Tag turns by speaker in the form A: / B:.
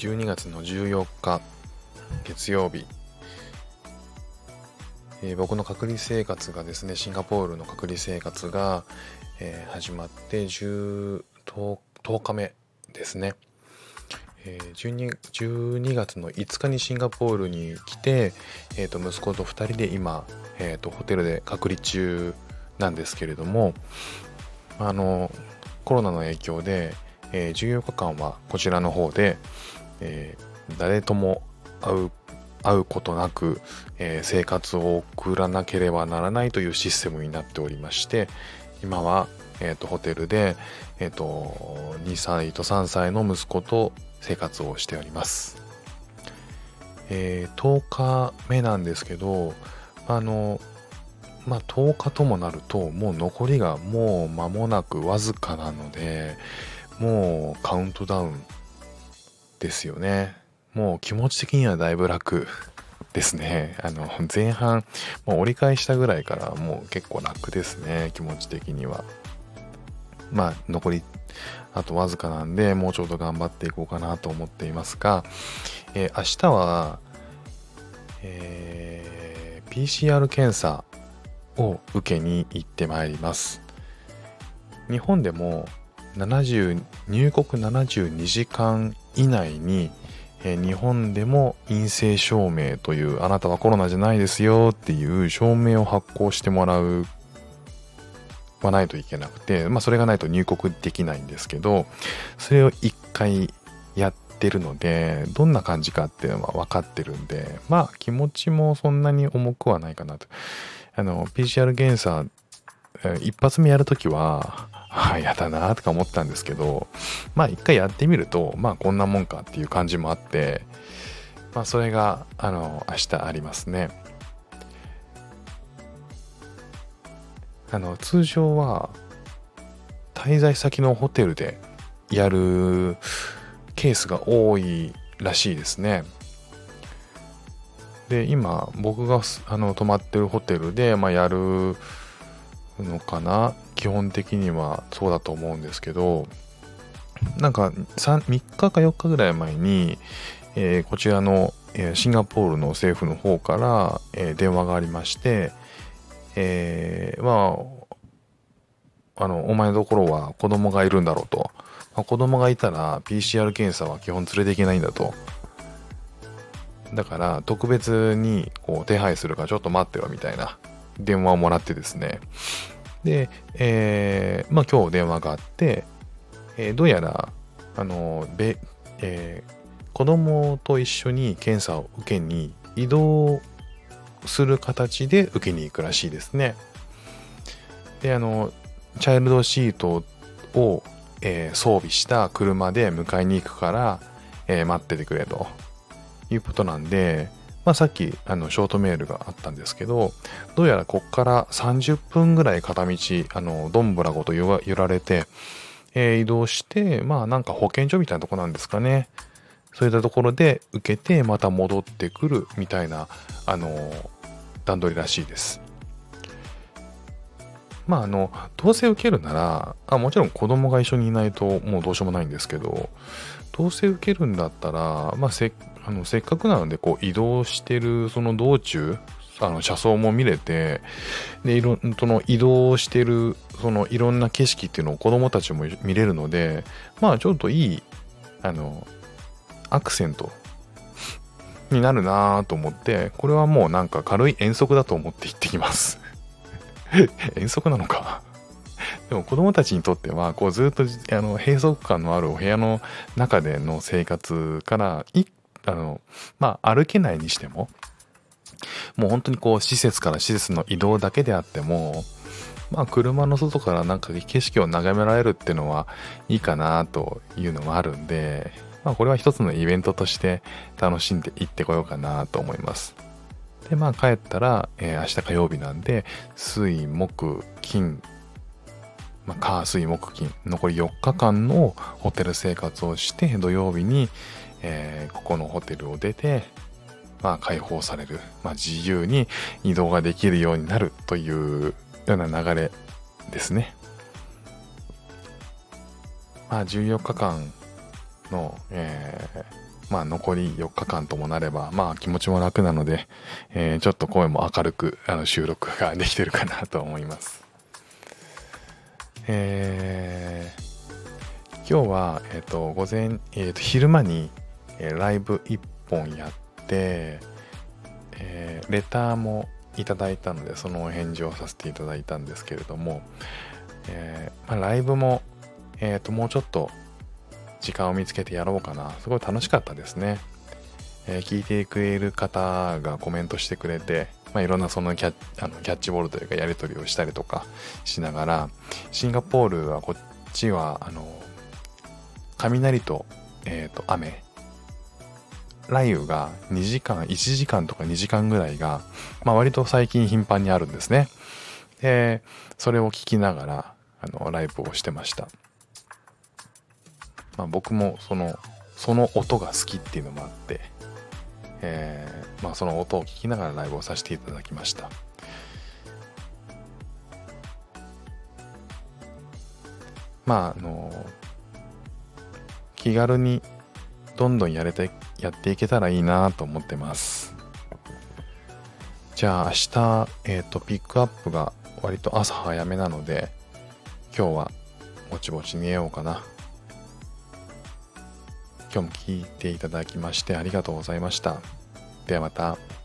A: 12月の14日月曜日、えー、僕の隔離生活がですねシンガポールの隔離生活が、えー、始まって10 10, 日目ですね、えー、12, 12月の5日にシンガポールに来て、えー、と息子と2人で今、えー、とホテルで隔離中なんですけれどもあのコロナの影響で、えー、14日間はこちらの方で、えー、誰とも会う会うことなく、えー、生活を送らなければならないというシステムになっておりまして今は、えーと、ホテルで、えーと、2歳と3歳の息子と生活をしております、えー、10日目なんですけどあのまあ10日ともなるともう残りがもう間もなくわずかなのでもうカウントダウンですよね。もう気持ち的にはだいぶ楽ですね。あの、前半、もう折り返したぐらいからもう結構楽ですね。気持ち的には。まあ、残り、あとわずかなんで、もうちょっと頑張っていこうかなと思っていますが、えー、明日は、えー、PCR 検査を受けに行ってまいります。日本でも70入国72時間以内に、えー、日本でも陰性証明というあなたはコロナじゃないですよっていう証明を発行してもらうはないといけなくて、まあそれがないと入国できないんですけど、それを一回やってるので、どんな感じかっていうのは分かってるんで、まあ気持ちもそんなに重くはないかなと。あの、PCR 検査、一発目やるときは、あやだなとか思ったんですけどまあ一回やってみるとまあこんなもんかっていう感じもあってまあそれがあの明日ありますね。あの通常は滞在先のホテルでやるケースが多いらしいですね。で今僕があの泊まってるホテルで、まあ、やるのかな？基本的にはそうだと思うんですけどなんか 3, 3日か4日ぐらい前に、えー、こちらの、えー、シンガポールの政府の方から、えー、電話がありまして、え、まああのお前のところは子供がいるんだろうと、まあ、子供がいたら PCR 検査は基本連れていけないんだと。だから特別にこう手配するからちょっと待ってろみたいな。電話をもらってですねで、えー、まあ今日電話があって、えー、どうやら、あの、べ、えー、子供と一緒に検査を受けに移動する形で受けに行くらしいですね。で、あの、チャイルドシートを、えー、装備した車で迎えに行くから、えー、待っててくれということなんで、まあ、さっきあのショートメールがあったんですけどどうやらこっから30分ぐらい片道あのどんぶらごと揺られて、えー、移動してまあなんか保健所みたいなとこなんですかね。そういったところで受けてまた戻ってくるみたいなあの段取りらしいです。まああのどうせ受けるならあもちろん子供が一緒にいないともうどうしようもないんですけどどうせ受けるんだったら、まあ、せあのせっかくなのでこう移動してるその道中あの車窓も見れてでいろんその移動してるそのいろんな景色っていうのを子供たちも見れるのでまあちょっといいあのアクセントになるなと思ってこれはもうなんか軽い遠足だと思って行ってきます。遠足なのかでも子供たちにとってはこうずっとあの閉塞感のあるお部屋の中での生活からいあのまあ歩けないにしてももう本当にこう施設から施設の移動だけであってもまあ車の外からなんか景色を眺められるっていうのはいいかなというのもあるんでまあ、これは一つのイベントとして楽しんでいってこようかなと思います。で、まあ帰ったら、えー、明日火曜日なんで、水、木、金、まあ、火、水、木、金、残り4日間のホテル生活をして、土曜日に、えー、ここのホテルを出て、まあ、解放される、まあ、自由に移動ができるようになるというような流れですね。まあ、14日間の、えー、まあ、残り4日間ともなれば、まあ、気持ちも楽なので、えー、ちょっと声も明るくあの収録ができてるかなと思います。えー、今日は、えっ、ー、と、午前、えっ、と、昼間に、えライブ1本やって、えレターもいただいたので、そのお返事をさせていただいたんですけれども、えまあ、ライブもえっ、と、もうちょっと時間を見つけてやろうかな。すごい楽しかったですね。えー、聞いてくれる方がコメントしてくれて、まあ、いろんなそのキャあのキャッチボールというかやり取りをしたりとかしながら、シンガポールはこっちは、あの、雷と、えっ、ー、と、雨、雷雨が2時間、1時間とか2時間ぐらいが、まあ、割と最近頻繁にあるんですね。で、それを聞きながら、あの、ライブをしてました。まあ、僕もそのその音が好きっていうのもあって、えー、まあ、その音を聞きながらライブをさせていただきました。まああの気軽にどんどんやれてやっていけたらいいなと思ってます。じゃあ明日、えっ、ー、とピックアップが割と朝早めなので今日はぼちぼち寝ようかな。今日も聞いていただきましてありがとうございました。ではまた。